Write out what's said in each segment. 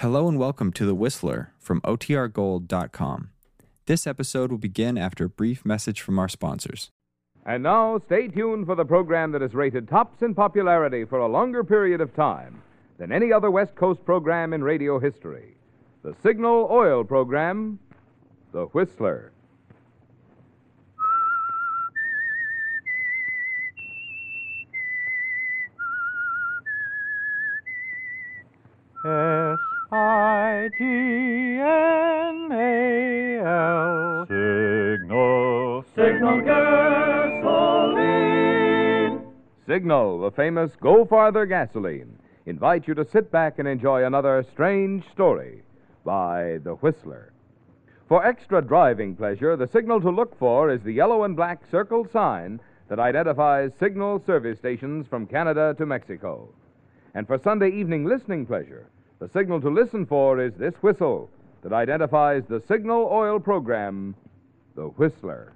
Hello and welcome to The Whistler from OTRGold.com. This episode will begin after a brief message from our sponsors. And now, stay tuned for the program that has rated tops in popularity for a longer period of time than any other West Coast program in radio history the Signal Oil program, The Whistler. I G N A L. Signal. Signal gasoline. Signal, the famous Go Farther gasoline, invite you to sit back and enjoy another strange story by The Whistler. For extra driving pleasure, the signal to look for is the yellow and black circled sign that identifies signal service stations from Canada to Mexico. And for Sunday evening listening pleasure, the signal to listen for is this whistle that identifies the Signal Oil program, The Whistler.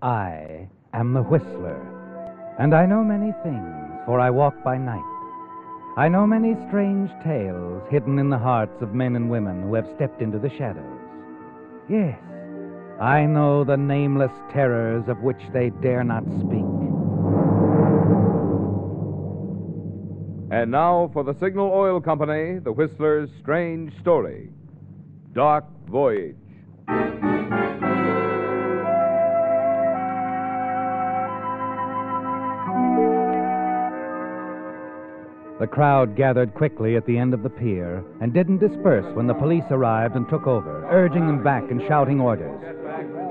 I am the Whistler, and I know many things, for I walk by night. I know many strange tales hidden in the hearts of men and women who have stepped into the shadows. Yes, I know the nameless terrors of which they dare not speak. And now for the Signal Oil Company, The Whistler's strange story Dark Voyage. The crowd gathered quickly at the end of the pier and didn't disperse when the police arrived and took over, urging them back and shouting orders.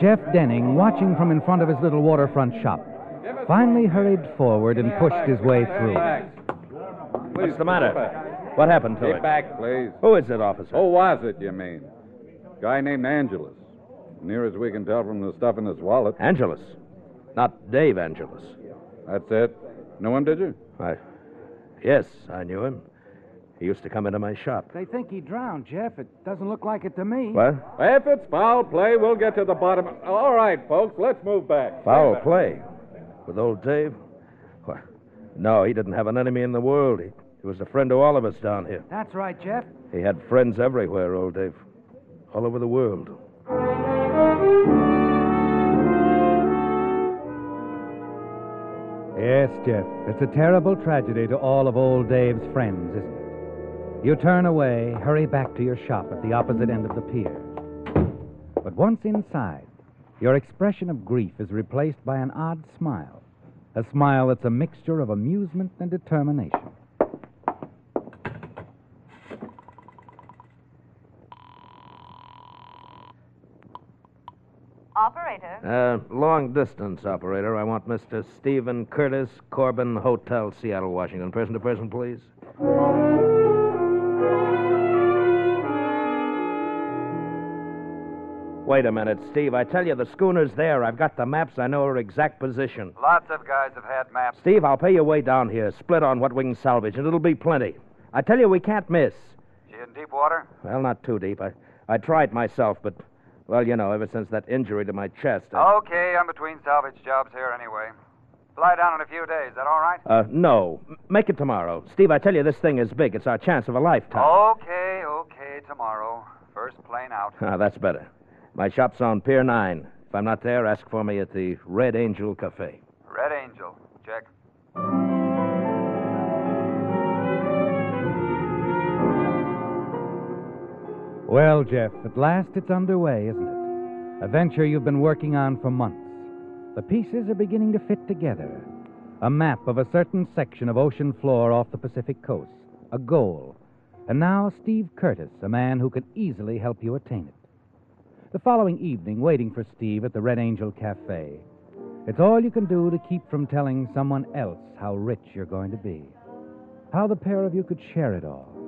Jeff Denning, watching from in front of his little waterfront shop, finally hurried forward and pushed his way through. What's the matter? What happened to Get it? back, please. Who is it, officer? Who was it, you mean? Guy named Angelus. Near as we can tell from the stuff in his wallet. Angelus. Not Dave Angelus. That's it. Know him, did you? I. Yes, I knew him. He used to come into my shop. They think he drowned, Jeff. It doesn't look like it to me. What? If it's foul play, we'll get to the bottom. Of it. All right, folks, let's move back. Foul play. With old Dave? Why, no, he didn't have an enemy in the world. He, he was a friend to all of us down here. That's right, Jeff. He had friends everywhere, old Dave. All over the world. Yes, Jeff. It's a terrible tragedy to all of old Dave's friends, isn't it? You turn away, hurry back to your shop at the opposite end of the pier. But once inside, your expression of grief is replaced by an odd smile. A smile that's a mixture of amusement and determination. Operator, Uh, long distance operator. I want Mr. Stephen Curtis, Corbin Hotel, Seattle, Washington. Person to person, please. Wait a minute, Steve. I tell you, the schooner's there. I've got the maps. I know her exact position. Lots of guys have had maps. Steve, I'll pay you way down here. Split on what we can salvage, and it'll be plenty. I tell you, we can't miss. She in deep water? Well, not too deep. I, I tried myself, but, well, you know, ever since that injury to my chest. I... Okay, I'm between salvage jobs here anyway. Fly down in a few days. Is That all right? Uh, no. M- Make it tomorrow. Steve, I tell you, this thing is big. It's our chance of a lifetime. Okay, okay, tomorrow. First plane out. Ah, that's better. My shop's on Pier 9. If I'm not there, ask for me at the Red Angel Cafe. Red Angel. Check. Well, Jeff, at last it's underway, isn't it? A venture you've been working on for months. The pieces are beginning to fit together. A map of a certain section of ocean floor off the Pacific coast. A goal. And now Steve Curtis, a man who could easily help you attain it. The following evening, waiting for Steve at the Red Angel Cafe. It's all you can do to keep from telling someone else how rich you're going to be. How the pair of you could share it all.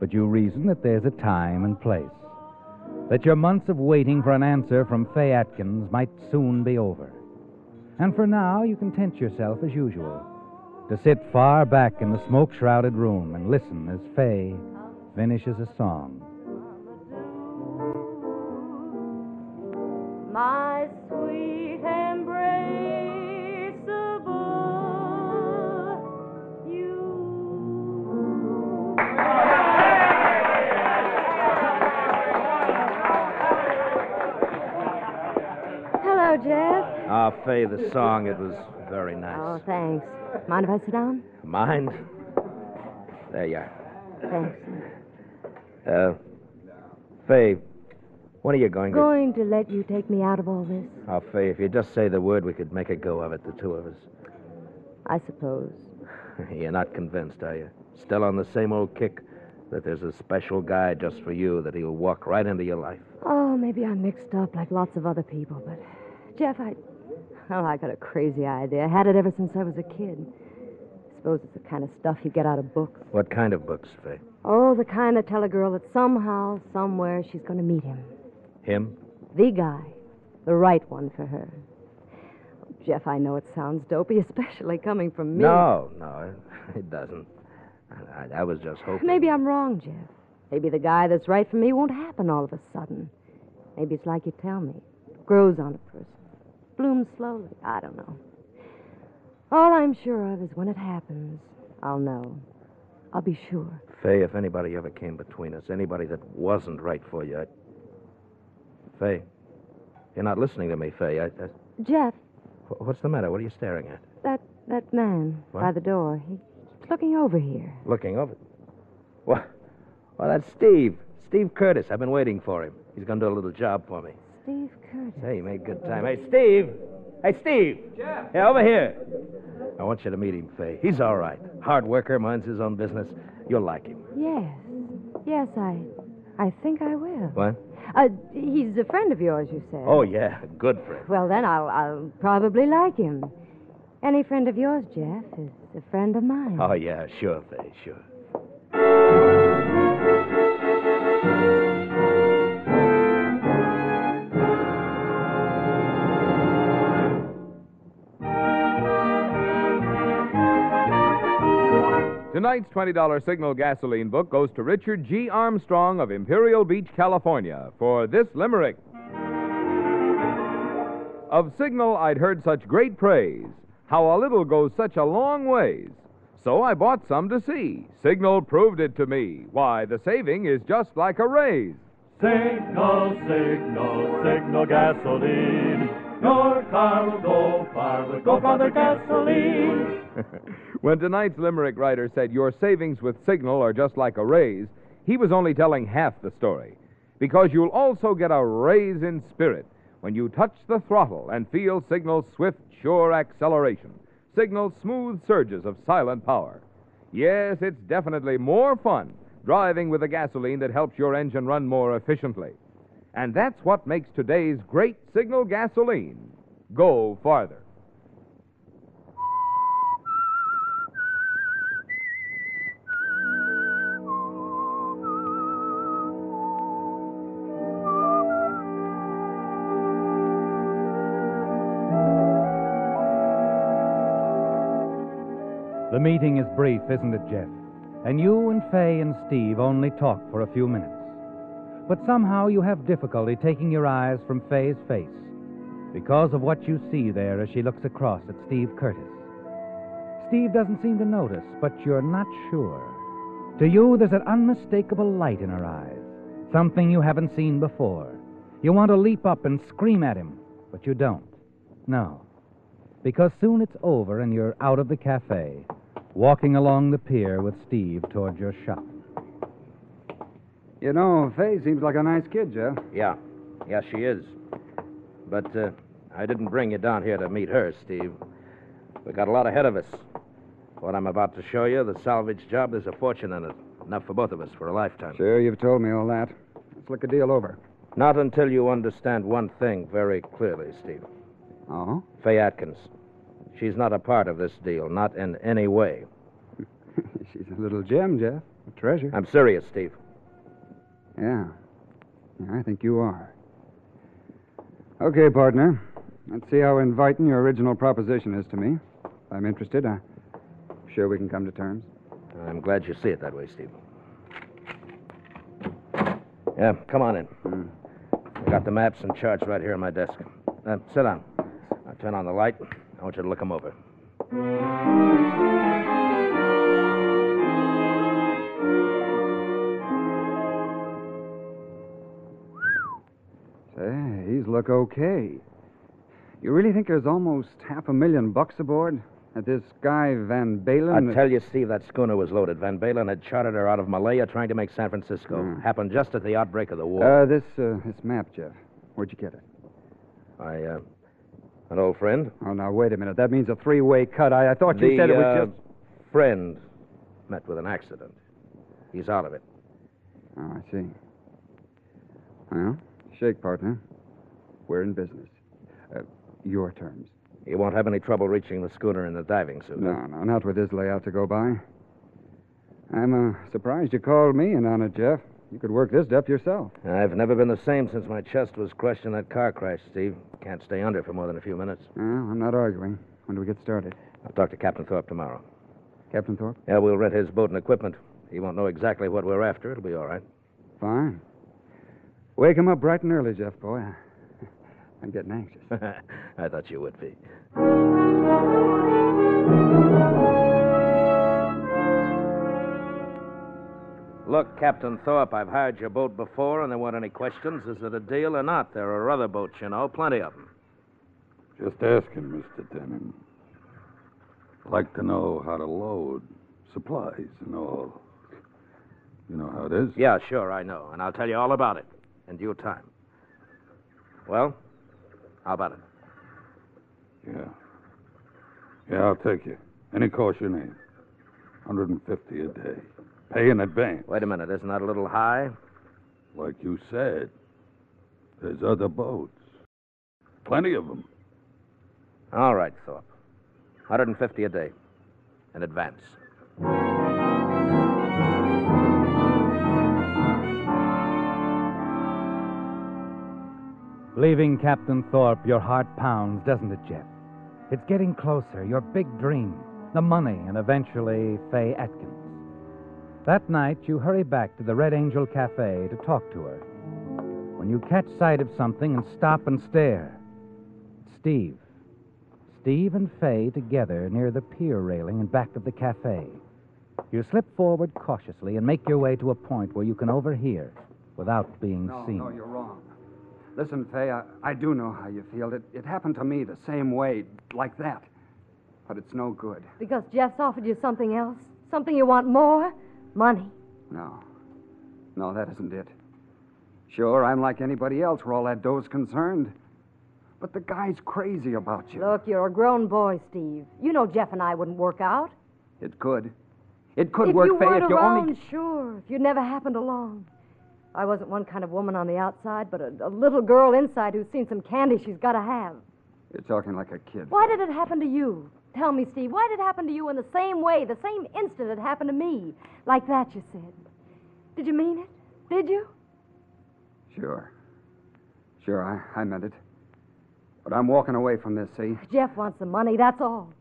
But you reason that there's a time and place. That your months of waiting for an answer from Fay Atkins might soon be over. And for now, you content yourself as usual to sit far back in the smoke shrouded room and listen as Fay finishes a song. My Ah, Fay, the song, it was very nice. Oh, thanks. Mind if I sit down? Mind? There you are. Thanks. Uh, Fay, when are you going to... Going to let you take me out of all this, Oh, Fay, if you just say the word, we could make a go of it, the two of us. I suppose. You're not convinced, are you? Still on the same old kick that there's a special guy just for you, that he'll walk right into your life. Oh, maybe I'm mixed up like lots of other people, but Jeff, I. Oh, I got a crazy idea. I had it ever since I was a kid. I suppose it's the kind of stuff you get out of books. What kind of books, Fay? Oh, the kind that tell a girl that somehow, somewhere, she's going to meet him. Him? The guy. The right one for her. Jeff, I know it sounds dopey, especially coming from me. No, no, it doesn't. I, I, I was just hoping. Maybe I'm wrong, Jeff. Maybe the guy that's right for me won't happen all of a sudden. Maybe it's like you tell me. Grows on a person. Blooms slowly. I don't know. All I'm sure of is when it happens, I'll know. I'll be sure. Fay, if anybody ever came between us, anybody that wasn't right for you, I'd... Fay, you're not listening to me, Fay. I, I... Jeff, What's the matter? What are you staring at? that that man What? by the door, he keeps looking over here. Looking over. What? Well, that's Steve. Steve Curtis. I've been waiting for him. He's going to do a little job for me. Steve Curtis. Hey, he made good time. Hey, Steve. Hey, Steve. Jeff. Yeah, over here. I want you to meet him, Fay. He's all right. Hard worker, minds his own business. You'll like him. Yes. Yes, I I think I will. What? Uh, he's a friend of yours, you said. Oh, yeah. Good friend. Well, then I'll, I'll probably like him. Any friend of yours, Jeff, is a friend of mine. Oh, yeah, sure, Fay, sure. Tonight's $20 Signal gasoline book goes to Richard G. Armstrong of Imperial Beach, California, for this limerick. Of Signal, I'd heard such great praise, how a little goes such a long ways. So I bought some to see. Signal proved it to me. Why, the saving is just like a raise. Signal, signal, signal gasoline. Your car will go far with Go Farther gasoline. when tonight's limerick writer said your savings with Signal are just like a raise, he was only telling half the story. Because you'll also get a raise in spirit when you touch the throttle and feel Signal's swift, sure acceleration. Signal's smooth surges of silent power. Yes, it's definitely more fun driving with a gasoline that helps your engine run more efficiently. And that's what makes today's great Signal gasoline go farther. The meeting is brief, isn't it, Jeff? And you and Fay and Steve only talk for a few minutes. But somehow you have difficulty taking your eyes from Fay's face because of what you see there as she looks across at Steve Curtis. Steve doesn't seem to notice, but you're not sure. To you, there's an unmistakable light in her eyes, something you haven't seen before. You want to leap up and scream at him, but you don't. No. Because soon it's over and you're out of the cafe, walking along the pier with Steve toward your shop. You know, Fay seems like a nice kid, Jeff. Yeah. Yeah, she is. But uh, I didn't bring you down here to meet her, Steve. We got a lot ahead of us. What I'm about to show you, the salvage job, there's a fortune in it. Enough for both of us for a lifetime. Sure, you've told me all that. Let's look the deal over. Not until you understand one thing very clearly, Steve. Oh? Fay Atkins. She's not a part of this deal, not in any way. She's a little gem, Jeff. A treasure. I'm serious, Steve. Yeah. Yeah, I think you are. Okay, partner. Let's see how inviting your original proposition is to me. If I'm interested, I'm sure we can come to terms. I'm glad you see it that way, Steve. Yeah, come on in. I got the maps and charts right here on my desk. Uh, sit down. I'll turn on the light. I want you to look them over. Say, these look okay. You really think there's almost half a million bucks aboard? That this guy Van Balen. I tell you, Steve, that schooner was loaded. Van Balen had chartered her out of Malaya trying to make San Francisco. Happened just at the outbreak of the war. Uh, this uh, this map, Jeff. Where'd you get it? I, uh, an old friend. Oh, now wait a minute. That means a three-way cut. I, I thought you the, said it uh, was just. friend met with an accident. He's out of it. Oh, I see. Well, shake, partner. We're in business. Uh, your terms. He won't have any trouble reaching the schooner in the diving suit. No, no, not with this layout to go by. I'm uh, surprised you called me in on it, Jeff. You could work this depth yourself. I've never been the same since my chest was crushed in that car crash, Steve. Can't stay under for more than a few minutes. Well, I'm not arguing. When do we get started? I'll talk to Captain Thorpe tomorrow. Captain Thorpe? Yeah, we'll rent his boat and equipment. He won't know exactly what we're after. It'll be all right. Fine. Wake him up bright and early, Jeff, boy. I'm getting anxious. I thought you would be. Look, Captain Thorpe, I've hired your boat before, and there weren't any questions. Is it a deal or not? There are other boats, you know, plenty of them. Just asking, Mr. Denham. Like to know how to load supplies and all. You know how it is? Yeah, sure, I know, and I'll tell you all about it in due time. Well, how about it? Yeah. Yeah, I'll take you. Any cost you need. 150 a day. Pay in advance. Wait a minute, isn't that a little high? Like you said, there's other boats. Plenty of them. All right, Thorpe. 150 a day. In advance. Leaving Captain Thorpe, your heart pounds, doesn't it, Jeff? It's getting closer, your big dream, the money, and eventually Faye Atkins. That night, you hurry back to the Red Angel Cafe to talk to her. When you catch sight of something and stop and stare, it's Steve. Steve and Faye together near the pier railing in back of the cafe. You slip forward cautiously and make your way to a point where you can overhear without being seen. No, seen. no, you're wrong. Listen, Fay, I, I do know how you feel. It, it happened to me the same way, like that. But it's no good. Because Jeff's offered you something else? Something you want more? Money. No. No, that isn't it. Sure, I'm like anybody else where all that dough's concerned. But the guy's crazy about you. Look, you're a grown boy, Steve. You know Jeff and I wouldn't work out. It could. It could if work, you Fay, weren't if you around, only. sure. If you never happened along. I wasn't one kind of woman on the outside, but a, a little girl inside who's seen some candy she's got to have. You're talking like a kid. Why did it happen to you? Tell me, Steve, why did it happen to you in the same way, the same instant it happened to me? Like that, you said. Did you mean it? Did you? Sure. Sure, I, I meant it. But I'm walking away from this, see? Jeff wants the money, that's all.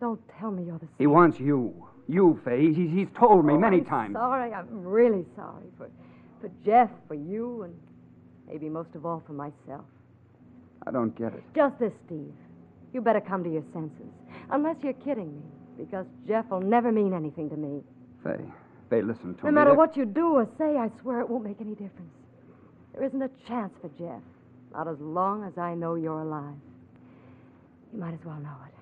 Don't tell me you're the same. He wants you. You, Fay. He's, he's told me Oh, many I'm times. Sorry, I'm really sorry for, for Jeff, for you, and maybe most of all for myself. I don't get it. Just this, Steve. You better come to your senses. Unless you're kidding me, because Jeff will never mean anything to me. Fay. Fay, listen to No me. No matter what you do or say, I swear it won't make any difference. There isn't a chance for Jeff. Not as long as I know you're alive. You might as well know it.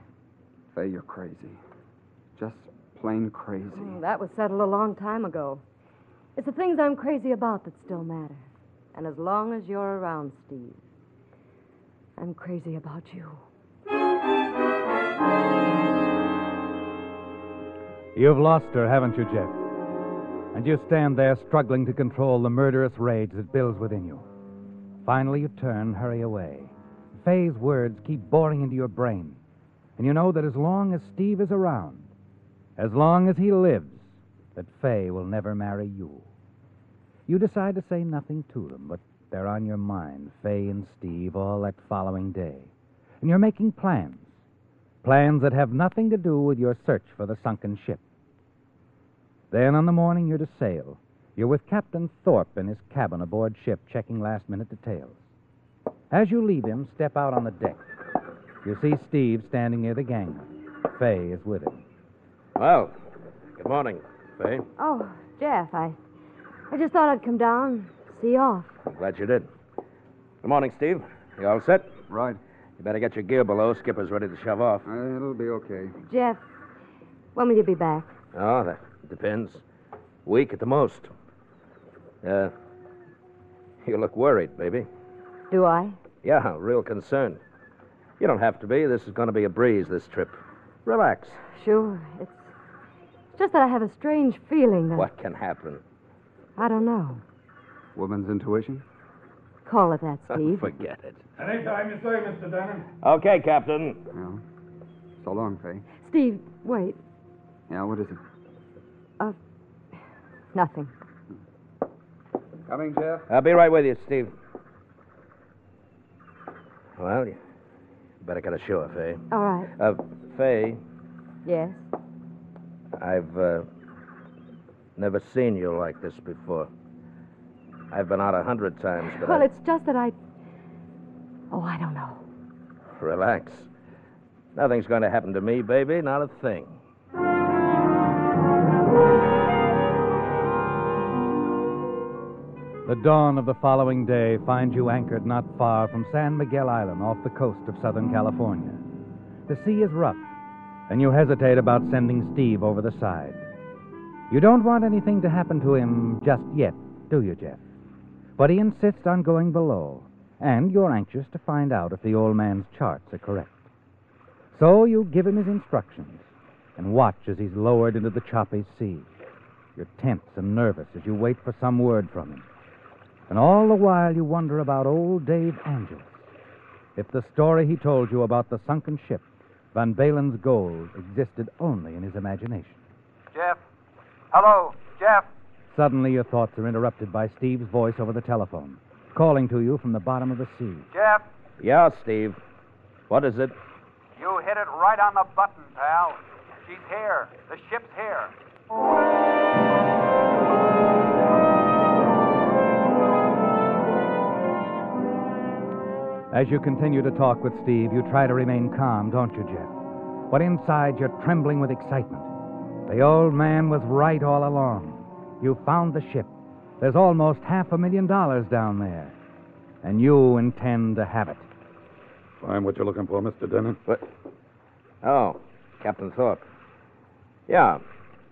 Fay, you're crazy. Just plain crazy. Mm, that was settled a long time ago. It's the things I'm crazy about that still matter. And as long as you're around, Steve, I'm crazy about you. You've lost her, haven't you, Jeff? And you stand there struggling to control the murderous rage that builds within you. Finally, you turn, hurry away. Faye's words keep boring into your brain. And you know that as long as Steve is around, as long as he lives, that Faye will never marry you. You decide to say nothing to them, but they're on your mind, Faye and Steve, all that following day. And you're making plans. Plans that have nothing to do with your search for the sunken ship. Then on the morning you're to sail, You're with Captain Thorpe in his cabin aboard ship checking last minute details. As you leave him, step out on the deck. You see Steve standing near the gangway. Fay is with him. Well, good morning, Fay. Oh, Jeff, I, I just thought I'd come down, and see you off. I'm glad you did. Good morning, Steve. You all set? Right. You better get your gear below. Skipper's ready to shove off. Uh, it'll be okay. Jeff, when will you be back? Oh, that depends. Week at the most. Uh, you look worried, baby. Do I? Yeah, real concerned. You don't have to be. This is going to be a breeze, this trip. Relax. Sure. It's it's just that I have a strange feeling that What can happen? I don't know. Woman's intuition? Call it that, Steve. Forget it. Anytime you say, Mr. Denham. Okay, Captain. Well, so long, Fay. Steve, wait. Yeah, what is it? Uh, nothing. Coming, Jeff? I'll be right with you, Steve. Well, you better get ashore, Fay. All right. Uh, Fay, Yes. I've uh, never seen you like this before. I've been out a hundred times, but Well, I... it's just that I. Oh, I don't know. Relax. Nothing's going to happen to me, baby. Not a thing. The dawn of the following day finds you anchored not far from San Miguel Island off the coast of Southern California. The sea is rough, and you hesitate about sending Steve over the side. You don't want anything to happen to him just yet, do you, Jeff? But he insists on going below, and you're anxious to find out if the old man's charts are correct. So you give him his instructions and watch as he's lowered into the choppy sea. You're tense and nervous as you wait for some word from him. And all the while you wonder about old Dave Angelus. If the story he told you about the sunken ship, Van Balen's gold, existed only in his imagination. Jeff? Hello, Jeff? Suddenly your thoughts are interrupted by Steve's voice over the telephone, calling to you from the bottom of the sea. Jeff? Yeah, Steve. What is it? You hit it right on the button, pal. She's here. The ship's here. As you continue to talk with Steve, you try to remain calm, don't you, Jeff? But inside, you're trembling with excitement. The old man was right all along. You found the ship. There's almost half a million dollars down there. And you intend to have it. Find what you're looking for, Mr. Denham. What? Oh, Captain Thorpe. Yeah,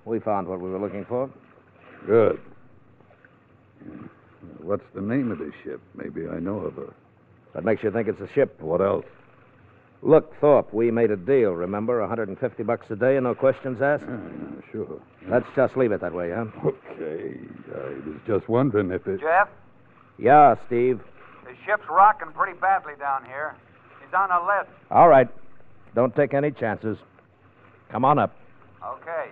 we found what we were looking for. Good. What's the name of this ship? Maybe I know of her. What makes you think it's a ship? What else? Look, Thorpe, we made a deal, remember? 150 bucks a day and no questions asked? Yeah, yeah, sure. Let's just leave it that way, huh? Okay. I was just wondering if it. Jeff? Yeah, Steve. The ship's rocking pretty badly down here. He's on a lead. All right. Don't take any chances. Come on up. Okay.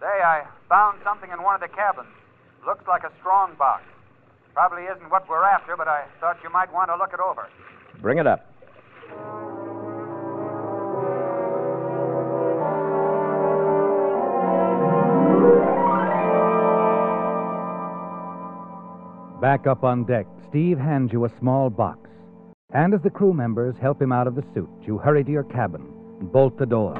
Say, I found something in one of the cabins. Looks like a strong box. Probably isn't what we're after, but I thought you might want to look it over. Bring it up. Back up on deck, Steve hands you a small box. And as the crew members help him out of the suit, you hurry to your cabin and bolt the door.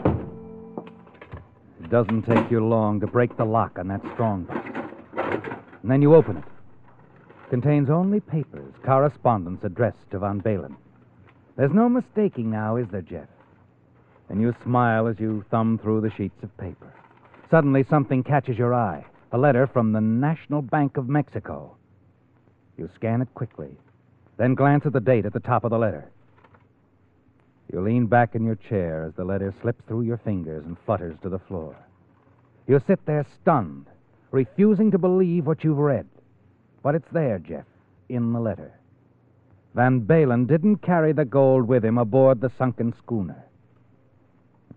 It doesn't take you long to break the lock on that strong box. And then you open it. it Contains only papers, correspondence addressed to Von Balen. There's no mistaking now, is there, Jeff? And you smile as you thumb through the sheets of paper. Suddenly, something catches your eye a letter from the National Bank of Mexico. You scan it quickly, then glance at the date at the top of the letter. You lean back in your chair as the letter slips through your fingers and flutters to the floor. You sit there stunned, refusing to believe what you've read. But it's there, Jeff, in the letter. Van Balen didn't carry the gold with him aboard the sunken schooner.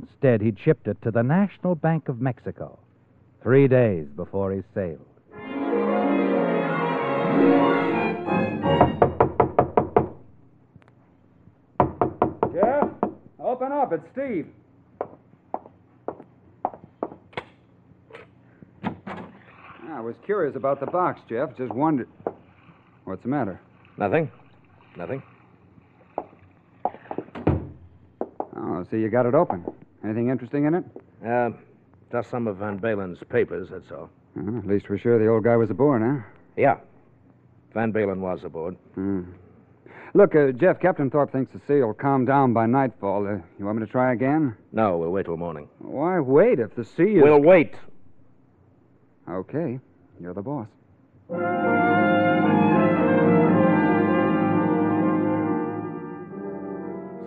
Instead, he'd shipped it to the National Bank of Mexico three days before he sailed. It's Steve. I was curious about the box, Jeff. Just wondered. What's the matter? Nothing. Nothing. Oh, see, you got it open. Anything interesting in it? Uh, just some of Van Balen's papers, that's all. Uh, at least we're sure the old guy was aboard, huh? Yeah. Van Balen was aboard. Hmm. Look, uh, Jeff, Captain Thorpe thinks the sea will calm down by nightfall. Uh, you want me to try again? No, we'll wait till morning. Why wait if the sea is. We'll wait. Okay, you're the boss.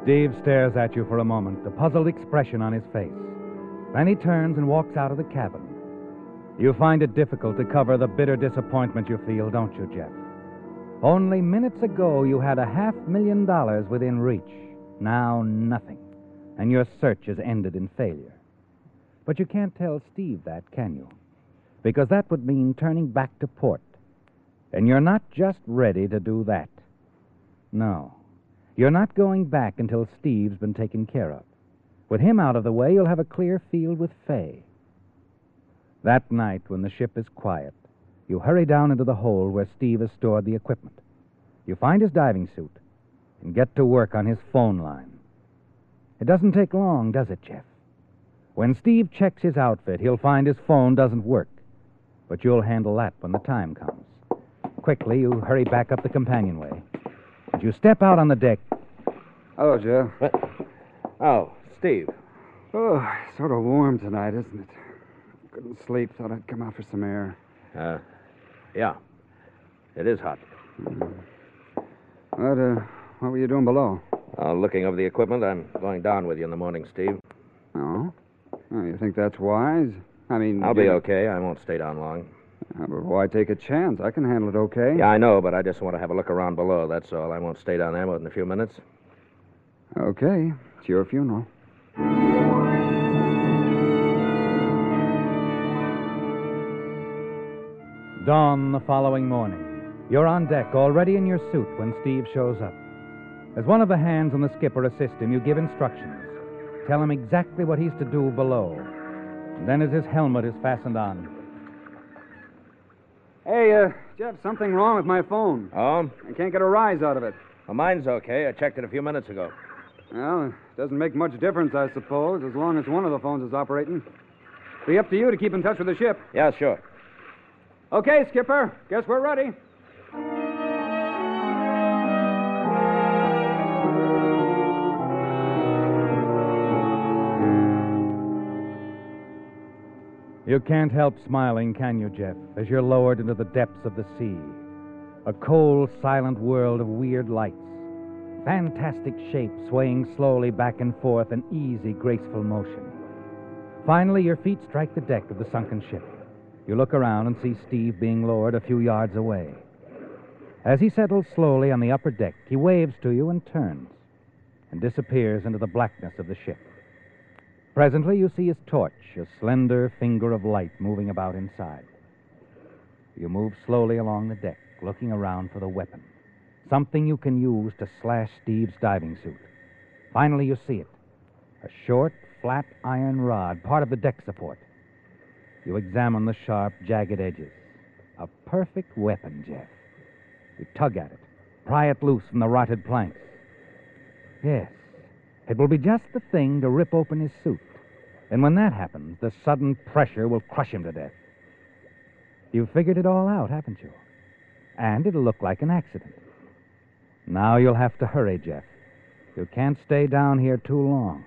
Steve stares at you for a moment, a puzzled expression on his face. Then he turns and walks out of the cabin. You find it difficult to cover the bitter disappointment you feel, don't you, Jeff? Only minutes ago you had a half million dollars within reach. Now nothing. And your search has ended in failure. But you can't tell Steve that, can you? Because that would mean turning back to port. And you're not just ready to do that. No. You're not going back until Steve's been taken care of. With him out of the way, you'll have a clear field with Fay. That night, when the ship is quiet, you hurry down into the hold where Steve has stored the equipment. You find his diving suit and get to work on his phone line. It doesn't take long, does it, Jeff? When Steve checks his outfit, he'll find his phone doesn't work. But you'll handle that when the time comes. Quickly, you hurry back up the companionway. As you step out on the deck, Hello, Jeff. Oh, Steve. Oh, sort of warm tonight, isn't it? Couldn't sleep. Thought I'd come out for some air. Uh, yeah. It is hot. What, uh, what were you doing below? Uh, looking over the equipment, I'm going down with you in the morning, Steve. Oh? oh you think that's wise? I mean, I'll be you- okay. I won't stay down long. Uh, but why take a chance? I can handle it okay. Yeah, I know, but I just want to have a look around below, that's all. I won't stay down there more than a few minutes. Okay. It's your funeral. Dawn the following morning. You're on deck, already in your suit, when Steve shows up. As one of the hands on the skipper assists him, you give instructions. Tell him exactly what he's to do below. And then, as his helmet is fastened on, Hey, uh, Jeff, something wrong with my phone. Oh? I can't get a rise out of it. Well, mine's okay. I checked it a few minutes ago. Well, it doesn't make much difference, I suppose, as long as one of the phones is operating. Be up to you to keep in touch with the ship. Yeah, sure. Okay, Skipper. Guess we're ready. You can't help smiling, can you, Jeff, as you're lowered into the depths of the sea? A cold, silent world of weird lights, fantastic shapes swaying slowly back and forth in easy, graceful motion. Finally, your feet strike the deck of the sunken ship. You look around and see Steve being lowered a few yards away. As he settles slowly on the upper deck, he waves to you and turns and disappears into the blackness of the ship. Presently, you see his torch, a slender finger of light moving about inside. You move slowly along the deck, looking around for the weapon. Something you can use to slash Steve's diving suit. Finally, you see it a short, flat iron rod, part of the deck support. You examine the sharp, jagged edges. A perfect weapon, Jeff. You tug at it, pry it loose from the rotted planks. Yes, it will be just the thing to rip open his suit. And when that happens, the sudden pressure will crush him to death. You've figured it all out, haven't you? And it'll look like an accident. Now you'll have to hurry, Jeff. You can't stay down here too long.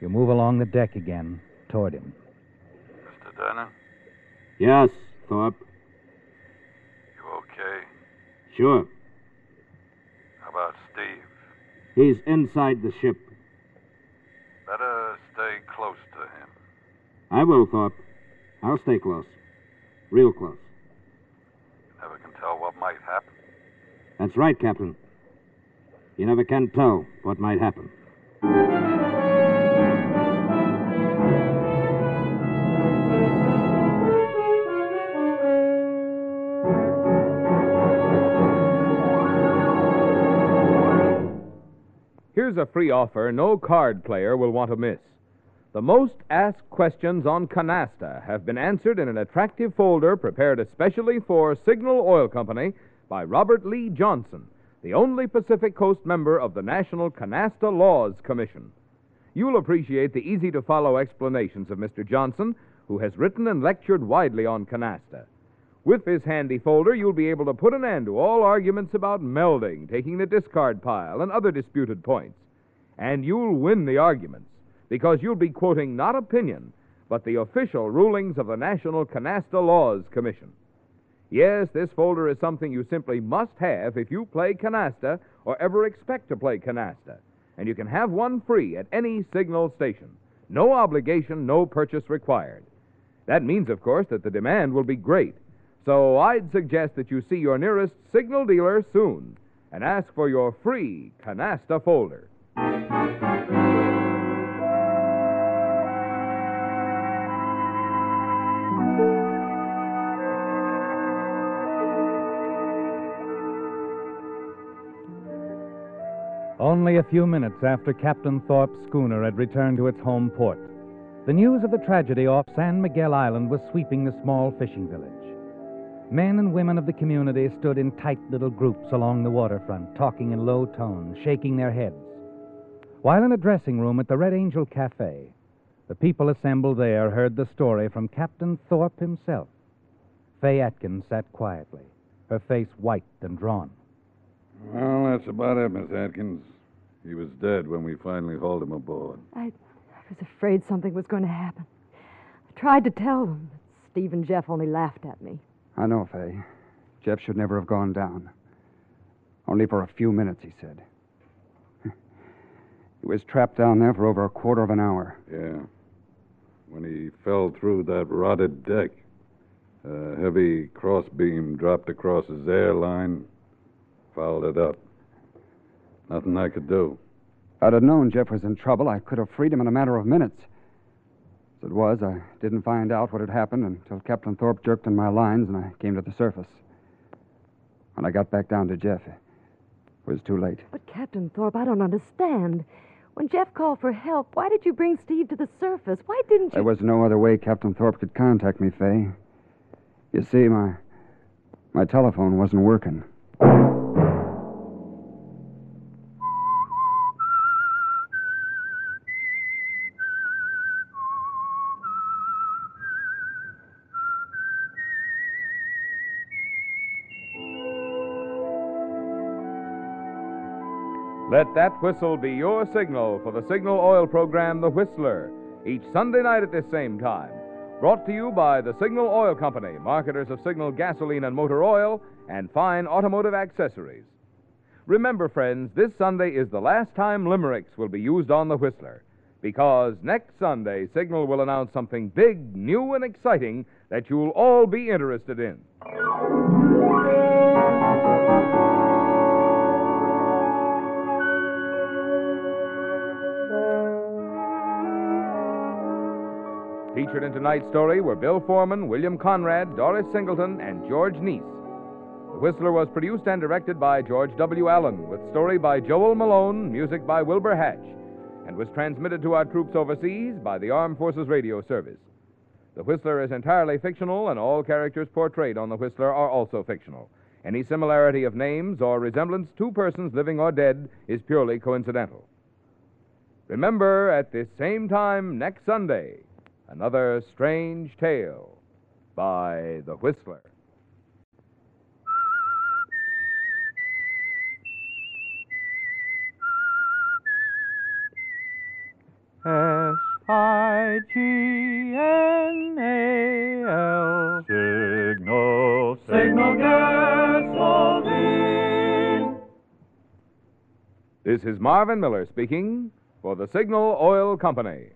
You move along the deck again toward him. Yes, Thorpe. you okay? Sure. How about Steve? He's inside the ship. Better stay close to him. I will, Thorpe. I'll stay close. Real close. You never can tell what might happen. That's right, Captain. You never can tell what might happen. Here's a free offer no card player will want to miss. The most asked questions on Canasta have been answered in an attractive folder prepared especially for Signal Oil Company by Robert Lee Johnson, the only Pacific Coast member of the National Canasta Laws Commission. You'll appreciate the easy to follow explanations of Mr. Johnson, who has written and lectured widely on Canasta. With this handy folder, you'll be able to put an end to all arguments about melding, taking the discard pile, and other disputed points. And you'll win the arguments because you'll be quoting not opinion, but the official rulings of the National Canasta Laws Commission. Yes, this folder is something you simply must have if you play canasta or ever expect to play canasta. And you can have one free at any signal station. No obligation, no purchase required. That means, of course, that the demand will be great. So I'd suggest that you see your nearest signal dealer soon and ask for your free canasta folder. Only a few minutes after Captain Thorpe's schooner had returned to its home port, the news of the tragedy off San Miguel Island was sweeping the small fishing village. Men and women of the community stood in tight little groups along the waterfront, talking in low tones, shaking their heads. While in a dressing room at the Red Angel Cafe, the people assembled there heard the story from Captain Thorpe himself. Fay Atkins sat quietly, her face white and drawn. Well, that's about it, Miss Atkins. He was dead when we finally hauled him aboard. I, I was afraid something was going to happen. I tried to tell them, but Steve and Jeff only laughed at me. I know, Fay. Jeff should never have gone down. Only for a few minutes, he said. He was trapped down there for over a quarter of an hour. Yeah. When he fell through that rotted deck, a heavy crossbeam dropped across his airline, fouled it up. Nothing I could do. If I'd have known Jeff was in trouble, I could have freed him in a matter of minutes. It was, I didn't find out what had happened until Captain Thorpe jerked in my lines and I came to the surface. When I got back down to Jeff, it was too late. But, Captain Thorpe, I don't understand. When Jeff called for help, why did you bring Steve to the surface? Why didn't you? There was no other way Captain Thorpe could contact me, Fay. You see, my my telephone wasn't working. Let that whistle be your signal for the Signal Oil program, The Whistler, each Sunday night at this same time. Brought to you by the Signal Oil Company, marketers of Signal gasoline and motor oil and fine automotive accessories. Remember, friends, this Sunday is the last time limericks will be used on The Whistler, because next Sunday, Signal will announce something big, new, and exciting that you'll all be interested in. Featured in tonight's story were Bill Forman, William Conrad, Doris Singleton, and George Neise. The Whistler was produced and directed by George W. Allen, with story by Joel Malone, music by Wilbur Hatch, and was transmitted to our troops overseas by the Armed Forces Radio Service. The Whistler is entirely fictional, and all characters portrayed on The Whistler are also fictional. Any similarity of names or resemblance to persons living or dead is purely coincidental. Remember, at this same time next Sunday, another strange tale by The Whistler. S I G N A L. Signal, signal gasoline. This is Marvin Miller speaking for the Signal Oil Company.